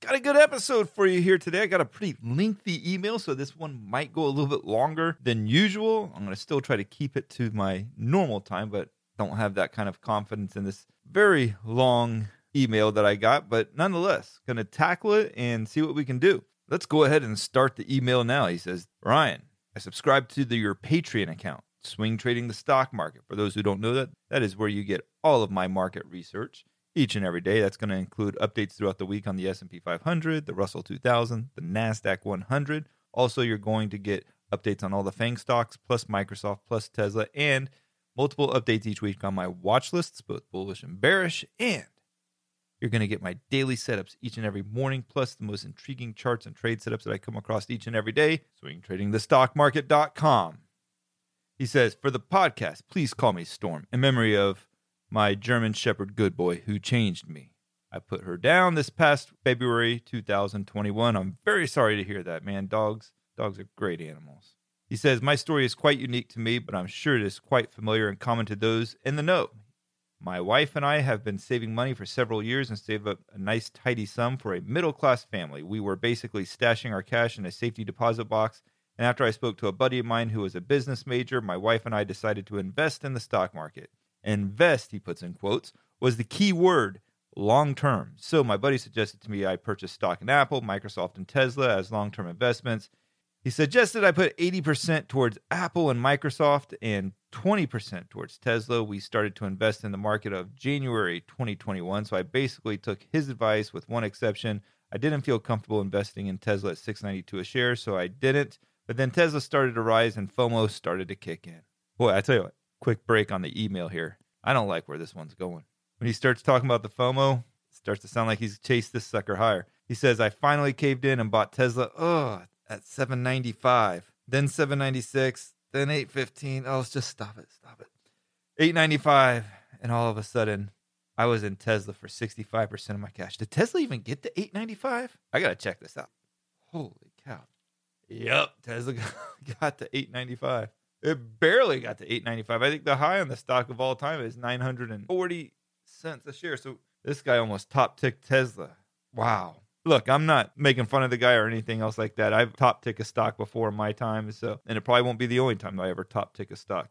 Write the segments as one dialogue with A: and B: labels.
A: Got a good episode for you here today. I got a pretty lengthy email, so this one might go a little bit longer than usual. I'm going to still try to keep it to my normal time, but don't have that kind of confidence in this very long email that I got. But nonetheless, going to tackle it and see what we can do. Let's go ahead and start the email now. He says, Ryan, I subscribe to the, your Patreon account, Swing Trading the Stock Market. For those who don't know that, that is where you get all of my market research each and every day. That's going to include updates throughout the week on the S&P 500, the Russell 2000, the Nasdaq 100. Also, you're going to get updates on all the FANG stocks, plus Microsoft, plus Tesla, and multiple updates each week on my watch lists, both bullish and bearish. And you're going to get my daily setups each and every morning, plus the most intriguing charts and trade setups that I come across each and every day. SwingTradingTheStockMarket.com. He says, for the podcast, please call me Storm in memory of my German Shepherd good boy who changed me. I put her down this past February 2021. I'm very sorry to hear that, man. Dogs, dogs are great animals. He says, My story is quite unique to me, but I'm sure it is quite familiar and common to those in the know. My wife and I have been saving money for several years and saved up a nice, tidy sum for a middle class family. We were basically stashing our cash in a safety deposit box. And after I spoke to a buddy of mine who was a business major, my wife and I decided to invest in the stock market. Invest, he puts in quotes, was the key word long term. So my buddy suggested to me I purchase stock in Apple, Microsoft, and Tesla as long term investments. He suggested I put 80% towards Apple and Microsoft and 20% towards Tesla. We started to invest in the market of January 2021. So I basically took his advice with one exception. I didn't feel comfortable investing in Tesla at 692 a share, so I didn't. But then Tesla started to rise and FOMO started to kick in. Boy, I tell you what, quick break on the email here. I don't like where this one's going. When he starts talking about the FOMO, it starts to sound like he's chased this sucker higher. He says, I finally caved in and bought Tesla, oh, at 795, then 796, then 815. Oh, let's just stop it, stop it. 895. And all of a sudden, I was in Tesla for 65% of my cash. Did Tesla even get to 895? I got to check this out. Holy cow. Yep, Tesla got to 895. It barely got to 895. I think the high on the stock of all time is 940 cents a share. So this guy almost top ticked Tesla. Wow. Look, I'm not making fun of the guy or anything else like that. I've top tick a stock before in my time, so and it probably won't be the only time I ever top tick a stock.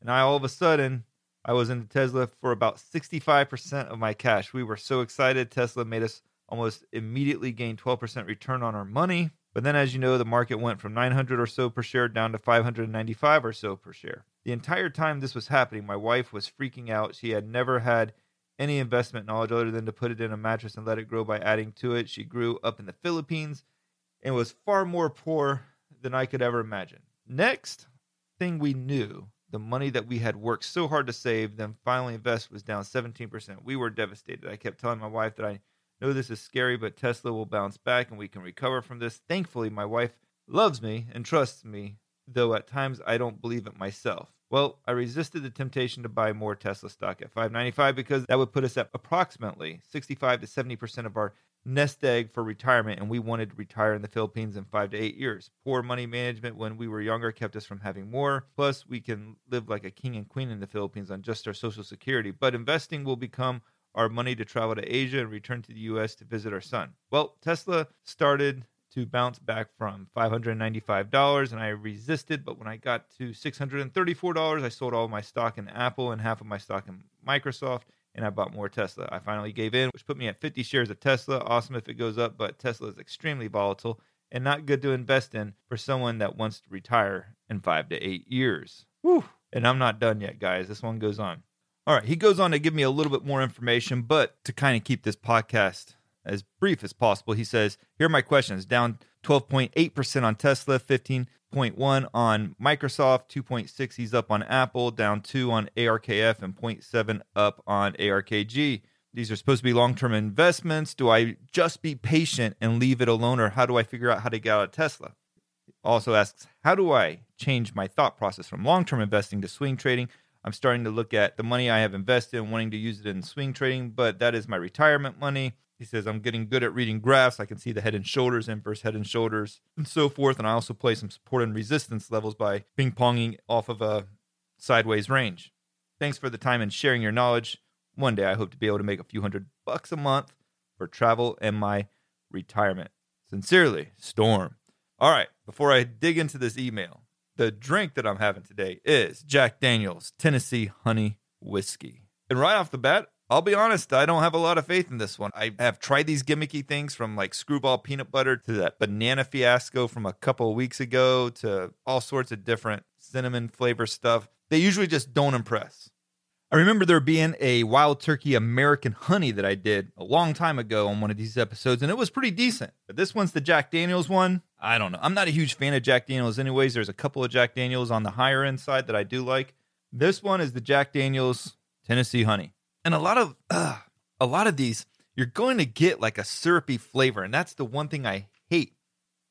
A: And I all of a sudden I was into Tesla for about 65% of my cash. We were so excited. Tesla made us almost immediately gain 12% return on our money. But then, as you know, the market went from 900 or so per share down to 595 or so per share. The entire time this was happening, my wife was freaking out. She had never had any investment knowledge other than to put it in a mattress and let it grow by adding to it. She grew up in the Philippines and was far more poor than I could ever imagine. Next thing we knew, the money that we had worked so hard to save, then finally invest was down 17%. We were devastated. I kept telling my wife that I know this is scary, but Tesla will bounce back and we can recover from this. Thankfully, my wife loves me and trusts me, though at times I don't believe it myself. Well, I resisted the temptation to buy more Tesla stock at 595 because that would put us at approximately 65 to 70% of our nest egg for retirement, and we wanted to retire in the Philippines in five to eight years. Poor money management when we were younger kept us from having more. Plus, we can live like a king and queen in the Philippines on just our Social Security. But investing will become our money to travel to Asia and return to the US to visit our son. Well, Tesla started to bounce back from $595 and I resisted, but when I got to $634, I sold all my stock in Apple and half of my stock in Microsoft and I bought more Tesla. I finally gave in, which put me at 50 shares of Tesla. Awesome if it goes up, but Tesla is extremely volatile and not good to invest in for someone that wants to retire in five to eight years. Whew. And I'm not done yet, guys. This one goes on. All right, he goes on to give me a little bit more information, but to kind of keep this podcast as brief as possible, he says, Here are my questions down 12.8% on Tesla, 15.1 on Microsoft, 2.6 he's up on Apple, down 2 on ARKF, and 0.7 up on ARKG. These are supposed to be long term investments. Do I just be patient and leave it alone, or how do I figure out how to get out of Tesla? Also asks, How do I change my thought process from long term investing to swing trading? I'm starting to look at the money I have invested and wanting to use it in swing trading, but that is my retirement money. He says, I'm getting good at reading graphs. I can see the head and shoulders, inverse head and shoulders, and so forth. And I also play some support and resistance levels by ping ponging off of a sideways range. Thanks for the time and sharing your knowledge. One day I hope to be able to make a few hundred bucks a month for travel and my retirement. Sincerely, Storm. All right, before I dig into this email, the drink that I'm having today is Jack Daniels Tennessee Honey Whiskey. And right off the bat, I'll be honest, I don't have a lot of faith in this one. I have tried these gimmicky things from like Skrewball peanut butter to that banana fiasco from a couple weeks ago to all sorts of different cinnamon flavor stuff. They usually just don't impress. I remember there being a wild turkey American honey that I did a long time ago on one of these episodes, and it was pretty decent. But this one's the Jack Daniels one. I don't know. I'm not a huge fan of Jack Daniels, anyways. There's a couple of Jack Daniels on the higher end side that I do like. This one is the Jack Daniels Tennessee Honey, and a lot of uh, a lot of these you're going to get like a syrupy flavor, and that's the one thing I hate.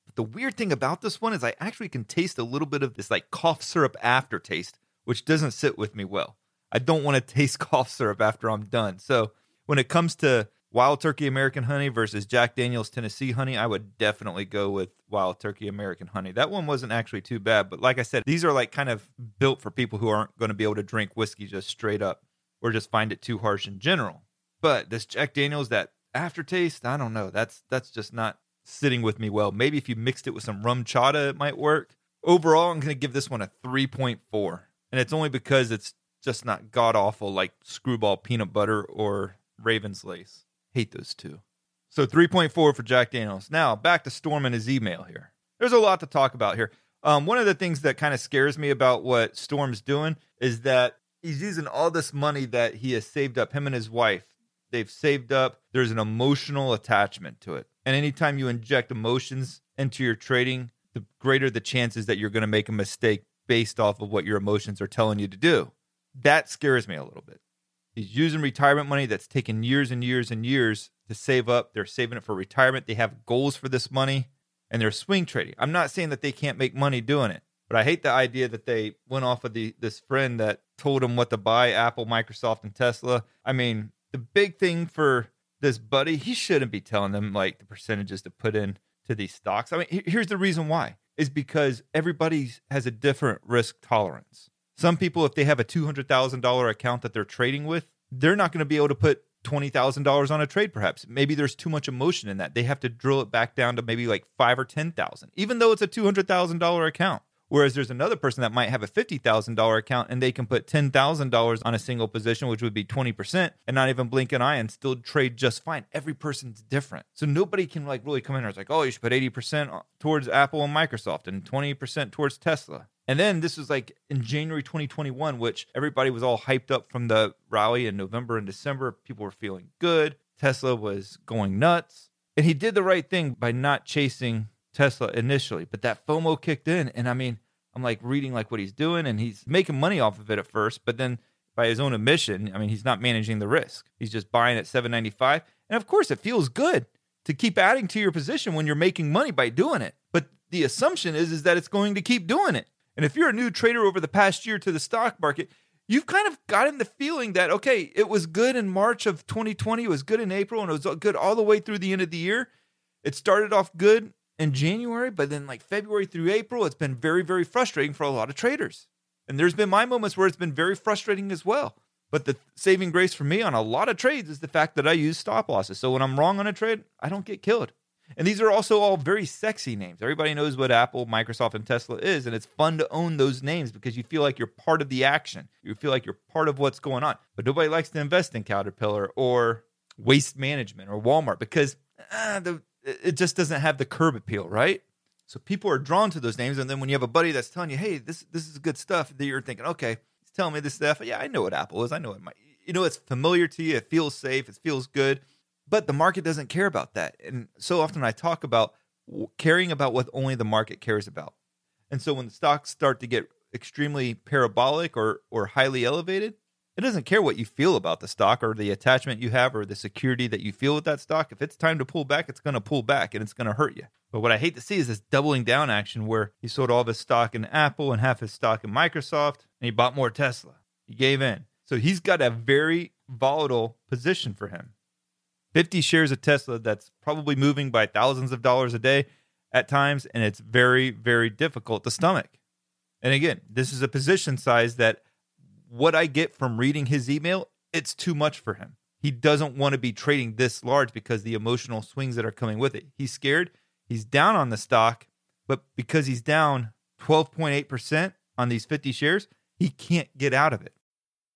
A: But the weird thing about this one is I actually can taste a little bit of this like cough syrup aftertaste, which doesn't sit with me well. I don't want to taste cough syrup after I'm done. So when it comes to Wild Turkey American Honey versus Jack Daniels Tennessee Honey, I would definitely go with Wild Turkey American Honey. That one wasn't actually too bad, but like I said, these are like kind of built for people who aren't going to be able to drink whiskey just straight up or just find it too harsh in general. But this Jack Daniels, that aftertaste, I don't know. That's that's just not sitting with me well. Maybe if you mixed it with some RumChata, it might work. Overall, I'm going to give this one a 3.4. And it's only because it's just not god awful like Skrewball peanut butter or Raven's lace. Hate those two. So 3.4 for Jack Daniels. Now back to Storm and his email here. There's a lot to talk about here. Um, one of the things that kind of scares me about what Storm's doing is that he's using all this money that he has saved up, him and his wife. They've saved up. There's an emotional attachment to it. And anytime you inject emotions into your trading, the greater the chances that you're going to make a mistake based off of what your emotions are telling you to do. That scares me a little bit. He's using retirement money that's taken years and years and years to save up. They're saving it for retirement. They have goals for this money and they're swing trading. I'm not saying that they can't make money doing it, but I hate the idea that they went off of the this friend that told them what to buy Apple, Microsoft, and Tesla. I mean, the big thing for this buddy, he shouldn't be telling them like the percentages to put in to these stocks. I mean, here's the reason why is because everybody has a different risk tolerance. Some people, if they have a $200,000 account that they're trading with, they're not going to be able to put $20,000 on a trade, perhaps. Maybe there's too much emotion in that. They have to drill it back down to maybe like five or 10,000, even though it's a $200,000 account. Whereas there's another person that might have a $50,000 account and they can put $10,000 on a single position, which would be 20%, and not even blink an eye and still trade just fine. Every person's different. So nobody can like really come in and it's like, oh, you should put 80% towards Apple and Microsoft and 20% towards Tesla. And then this was like in January 2021, which everybody was all hyped up from the rally in November and December. People were feeling good. Tesla was going nuts. And he did the right thing by not chasing Tesla initially, but that FOMO kicked in. And I mean, I'm like reading like what he's doing and he's making money off of it at first, but then by his own admission, I mean, he's not managing the risk. He's just buying at 795. And of course, it feels good to keep adding to your position when you're making money by doing it. But the assumption is is that it's going to keep doing it. And if you're a new trader over the past year to the stock market, you've kind of gotten the feeling that, okay, it was good in March of 2020, it was good in April, and it was good all the way through the end of the year. It started off good in January, but then like February through April, it's been very, very frustrating for a lot of traders. And there's been my moments where it's been very frustrating as well. But the saving grace for me on a lot of trades is the fact that I use stop losses. So when I'm wrong on a trade, I don't get killed. And these are also all very sexy names. Everybody knows what Apple, Microsoft, and Tesla is. And it's fun to own those names because you feel like you're part of the action. You feel like you're part of what's going on. But nobody likes to invest in Caterpillar or Waste Management or Walmart because uh, the, it just doesn't have the curb appeal, right? So people are drawn to those names, and then when you have a buddy that's telling you, "Hey, this this is good stuff," that you're thinking, "Okay, he's telling me this stuff. Yeah, I know what Apple is. I know what my you know it's familiar to you. It feels safe. It feels good." But the market doesn't care about that, and so often I talk about caring about what only the market cares about. And so when the stocks start to get extremely parabolic or or highly elevated, it doesn't care what you feel about the stock or the attachment you have or the security that you feel with that stock. If it's time to pull back, it's going to pull back and it's going to hurt you. But what I hate to see is this doubling down action where he sold all of his stock in Apple and half his stock in Microsoft and he bought more Tesla. He gave in. So he's got a very volatile position for him. 50 shares of Tesla that's probably moving by thousands of dollars a day at times, and it's very, very difficult to stomach. And again, this is a position size that what I get from reading his email, it's too much for him. He doesn't want to be trading this large because the emotional swings that are coming with it. He's scared. He's down on the stock, but because he's down 12.8% on these 50 shares, he can't get out of it.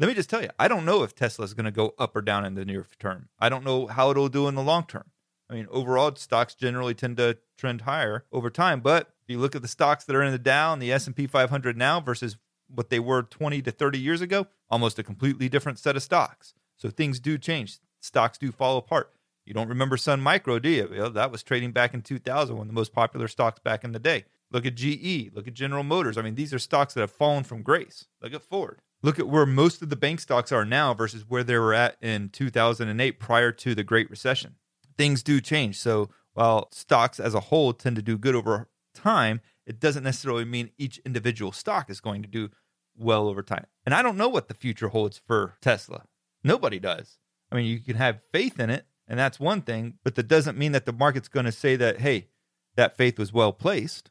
A: Let me just tell you, I don't know if Tesla is going to go up or down in the near term. I don't know how it'll do in the long term. I mean, overall, stocks generally tend to trend higher over time. But if you look at the stocks that are in the Dow and the S and P 500 now versus what they were 20 to 30 years ago, almost a completely different set of stocks. So things do change. Stocks do fall apart. You don't remember Sun Micro, do you? Well, that was trading back in 2000, one of the most popular stocks back in the day. Look at GE. Look at General Motors. I mean, these are stocks that have fallen from grace. Look at Ford look at where most of the bank stocks are now versus where they were at in 2008 prior to the Great Recession. Things do change. So while stocks as a whole tend to do good over time, it doesn't necessarily mean each individual stock is going to do well over time. And I don't know what the future holds for Tesla. Nobody does. I mean, you can have faith in it, and that's one thing, but that doesn't mean that the market's going to say that, hey, that faith was well placed.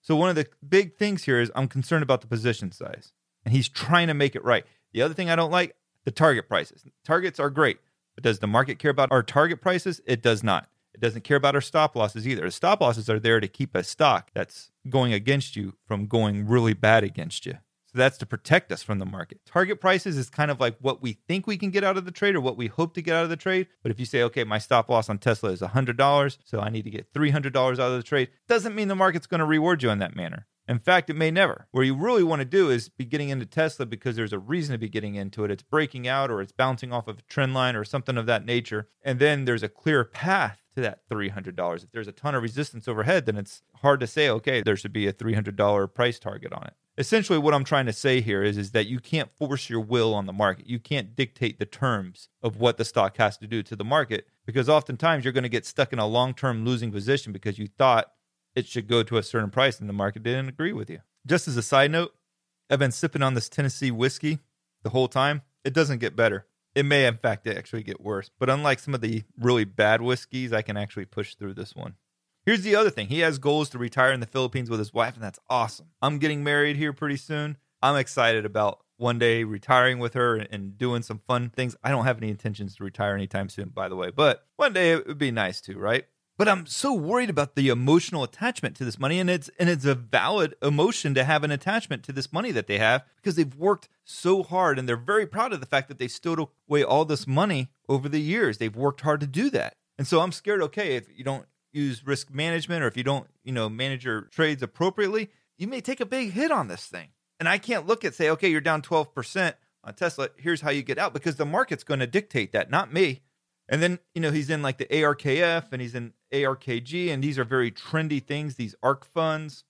A: So, one of the big things here is I'm concerned about the position size and he's trying to make it right. The other thing I don't like, the target prices. Targets are great, but does the market care about our target prices? It does not. It doesn't care about our stop losses either. The stop losses are there to keep a stock that's going against you from going really bad against you. So that's to protect us from the market. Target prices is kind of like what we think we can get out of the trade or what we hope to get out of the trade. But if you say, okay, my stop loss on Tesla is $100, so I need to get $300 out of the trade, doesn't mean the market's going to reward you in that manner. In fact, it may never. What you really want to do is be getting into Tesla because there's a reason to be getting into it. It's breaking out or it's bouncing off of a trend line or something of that nature. And then there's a clear path to that $300. If there's a ton of resistance overhead, then it's hard to say, okay, there should be a $300 price target on it. Essentially, what I'm trying to say here is, is that you can't force your will on the market. You can't dictate the terms of what the stock has to do to the market because oftentimes you're going to get stuck in a long term losing position because you thought it should go to a certain price, and the market didn't agree with you. Just as a side note, I've been sipping on this Tennessee whiskey the whole time. It doesn't get better. It may, in fact, actually get worse. But unlike some of the really bad whiskeys, I can actually push through this one. Here's the other thing he has goals to retire in the Philippines with his wife, and that's awesome. I'm getting married here pretty soon. I'm excited about one day retiring with her and doing some fun things. I don't have any intentions to retire anytime soon, by the way, but one day it would be nice to, right? But I'm so worried about the emotional attachment to this money and it's and it's a valid emotion to have an attachment to this money that they have because they've worked so hard and they're very proud of the fact that they stowed away all this money over the years. They've worked hard to do that. And so I'm scared okay if you don't use risk management or if you don't, you know, manage your trades appropriately, you may take a big hit on this thing. And I can't look at say, okay, you're down 12% on Tesla, here's how you get out because the market's going to dictate that, not me. And then, you know, he's in like the ARKF and he's in ARKG, and these are very trendy things, these ARK funds.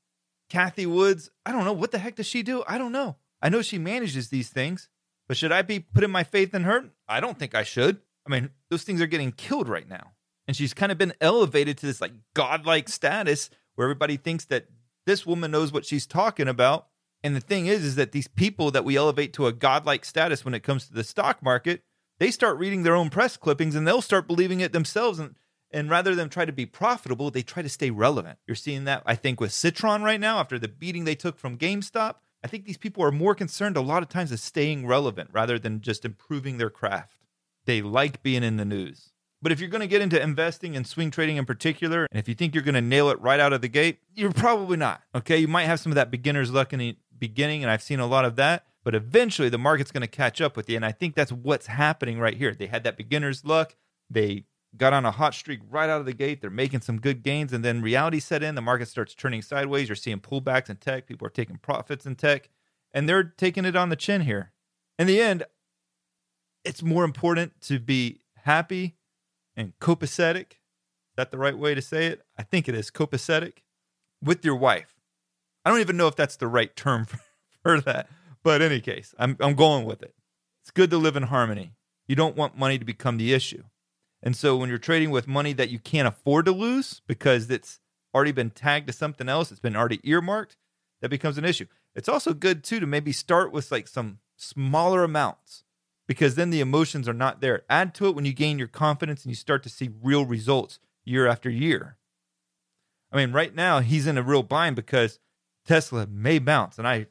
A: Cathie Woods, I don't know. What the heck does she do? I don't know. I know she manages these things, but should I be putting my faith in her? I don't think I should. I mean, those things are getting killed right now. And she's kind of been elevated to this like godlike status where everybody thinks that this woman knows what she's talking about. And the thing is, is that these people that we elevate to a godlike status when it comes to the stock market, they start reading their own press clippings and they'll start believing it themselves. And And rather than try to be profitable, they try to stay relevant. You're seeing that, I think, with Citron right now after the beating they took from GameStop. I think these people are more concerned a lot of times with staying relevant rather than just improving their craft. They like being in the news. But if you're going to get into investing and swing trading in particular, and if you think you're going to nail it right out of the gate, you're probably not. Okay. You might have some of that beginner's luck in the beginning, and I've seen a lot of that, but eventually the market's going to catch up with you. And I think that's what's happening right here. They had that beginner's luck. They got on a hot streak right out of the gate. They're making some good gains, and then reality set in. The market starts turning sideways. You're seeing pullbacks in tech. People are taking profits in tech, and they're taking it on the chin here. In the end, it's more important to be happy and copacetic. Is that the right way to say it? I think it is copacetic with your wife. I don't even know if that's the right term for, for that, but in any case, I'm, I'm going with it. It's good to live in harmony. You don't want money to become the issue. And so when you're trading with money that you can't afford to lose because it's already been tagged to something else, it's been already earmarked, that becomes an issue. It's also good too to maybe start with like some smaller amounts because then the emotions are not there. Add to it when you gain your confidence and you start to see real results year after year. I mean, right now he's in a real bind because Tesla may bounce. And I,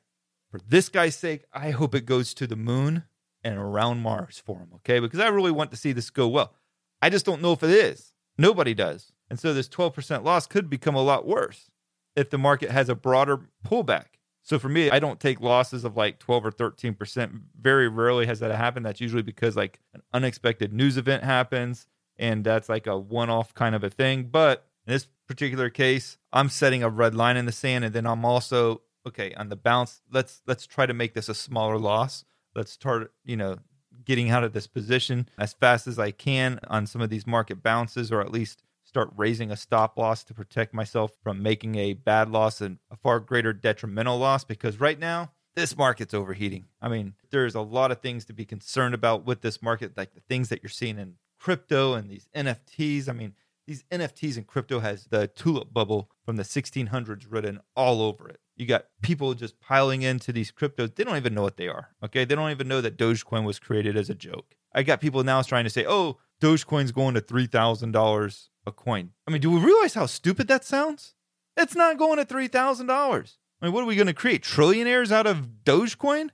A: for this guy's sake, I hope it goes to the moon and around Mars for him, okay? Because I really want to see this go well. I just don't know if it is. Nobody does. And so this 12% loss could become a lot worse if the market has a broader pullback. So for me, I don't take losses of like 12 or 13%. Very rarely has that happened. That's usually because like an unexpected news event happens and that's like a one off kind of a thing. But in this particular case, I'm setting a red line in the sand and then I'm also okay on the bounce. Let's let's try to make this a smaller loss. Let's start, you know, getting out of this position as fast as I can on some of these market bounces, or at least start raising a stop loss to protect myself from making a bad loss and a far greater detrimental loss. Because right now, this market's overheating. I mean, there's a lot of things to be concerned about with this market, like the things that you're seeing in crypto and these NFTs. I mean, these NFTs and crypto has the tulip bubble from the 1600s written all over it. You got people just piling into these cryptos. They don't even know what they are. Okay. They don't even know that Dogecoin was created as a joke. I got people now trying to say, oh, Dogecoin's going to $3,000 a coin. I mean, do we realize how stupid that sounds? It's not going to $3,000. I mean, what are we going to create? Trillionaires out of Dogecoin?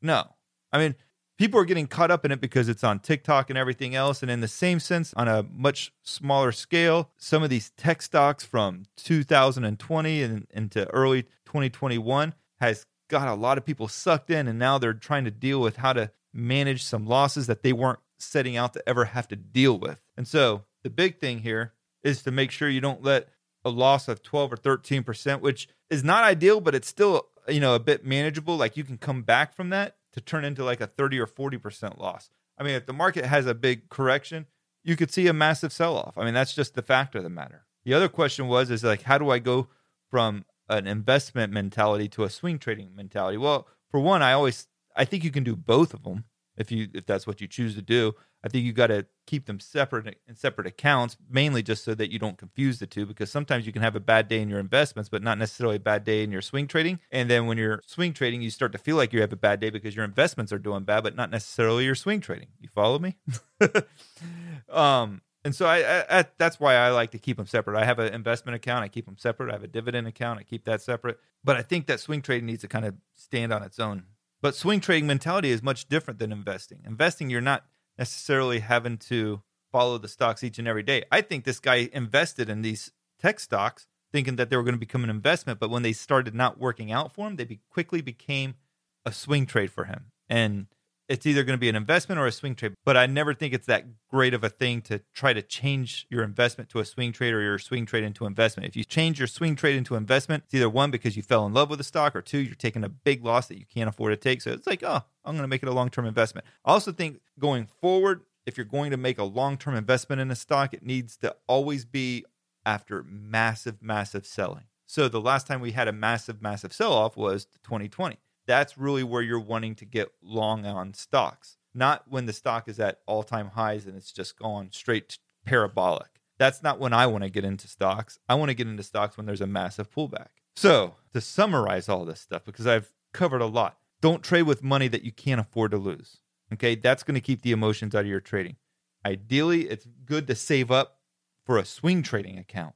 A: No. I mean, people are getting caught up in it because it's on TikTok and everything else. And in the same sense, on a much smaller scale, some of these tech stocks from 2020 and into early 2021 has got a lot of people sucked in. And now they're trying to deal with how to manage some losses that they weren't setting out to ever have to deal with. And so the big thing here is to make sure you don't let a loss of 12 or 13%, which is not ideal, but it's still, you know, a bit manageable. Like you can come back from that to turn into like a 30 or 40% loss. I mean, if the market has a big correction, you could see a massive sell off. I mean, that's just the fact of the matter. The other question was is like how do I go from an investment mentality to a swing trading mentality? Well, for one, I always I think you can do both of them if you if that's what you choose to do. I think you got to keep them separate in separate accounts, mainly just so that you don't confuse the two. Because sometimes you can have a bad day in your investments, but not necessarily a bad day in your swing trading. And then when you're swing trading, you start to feel like you have a bad day because your investments are doing bad, but not necessarily your swing trading. You follow me? um, and so I, I, I, that's why I like to keep them separate. I have an investment account, I keep them separate. I have a dividend account, I keep that separate. But I think that swing trading needs to kind of stand on its own. But swing trading mentality is much different than investing. Investing, you're not necessarily having to follow the stocks each and every day. I think this guy invested in these tech stocks thinking that they were going to become an investment, but when they started not working out for him, they be, quickly became a swing trade for him. And it's either going to be an investment or a swing trade. But I never think it's that great of a thing to try to change your investment to a swing trade or your swing trade into investment. If you change your swing trade into investment, it's either one because you fell in love with the stock, or two, you're taking a big loss that you can't afford to take. So it's like, oh, I'm going to make it a long term investment. I also think going forward, if you're going to make a long term investment in a stock, it needs to always be after massive, massive selling. So the last time we had a massive, massive sell off was 2020 that's really where you're wanting to get long on stocks, not when the stock is at all time highs and it's just gone straight parabolic. That's not when I want to get into stocks. I want to get into stocks when there's a massive pullback. So, to summarize all this stuff, because I've covered a lot, don't trade with money that you can't afford to lose. Okay. That's going to keep the emotions out of your trading. Ideally, it's good to save up for a swing trading account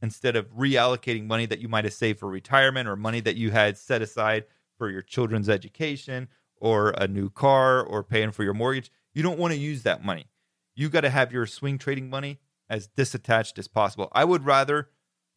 A: instead of reallocating money that you might have saved for retirement or money that you had set aside for your children's education or a new car or paying for your mortgage. You don't want to use that money. You got to have your swing trading money as disattached as possible. I would rather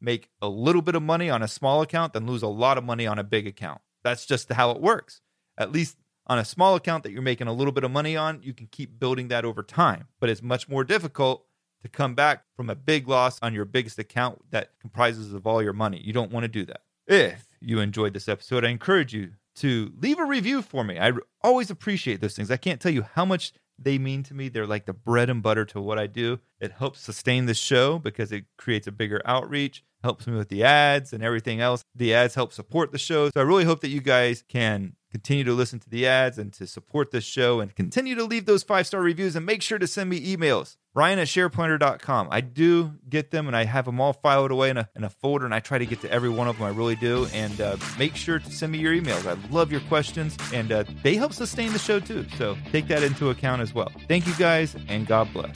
A: make a little bit of money on a small account than lose a lot of money on a big account. That's just how it works. At least on a small account that you're making a little bit of money on, you can keep building that over time. But it's much more difficult to come back from a big loss on your biggest account that comprises of all your money. You don't want to do that. If you enjoyed this episode, I encourage you to leave a review for me. I always appreciate those things. I can't tell you how much they mean to me. They're like the bread and butter to what I do. It helps sustain the show because it creates a bigger outreach, helps me with the ads and everything else. The ads help support the show. So I really hope that you guys can continue to listen to the ads and to support this show and continue to leave those five star reviews and make sure to send me emails. Ryan at shareplanner.com. I do get them and I have them all filed away in a, in a folder and I try to get to every one of them. I really do. And uh, make sure to send me your emails. I love your questions and uh, they help sustain the show too. So take that into account as well. Thank you guys and God bless.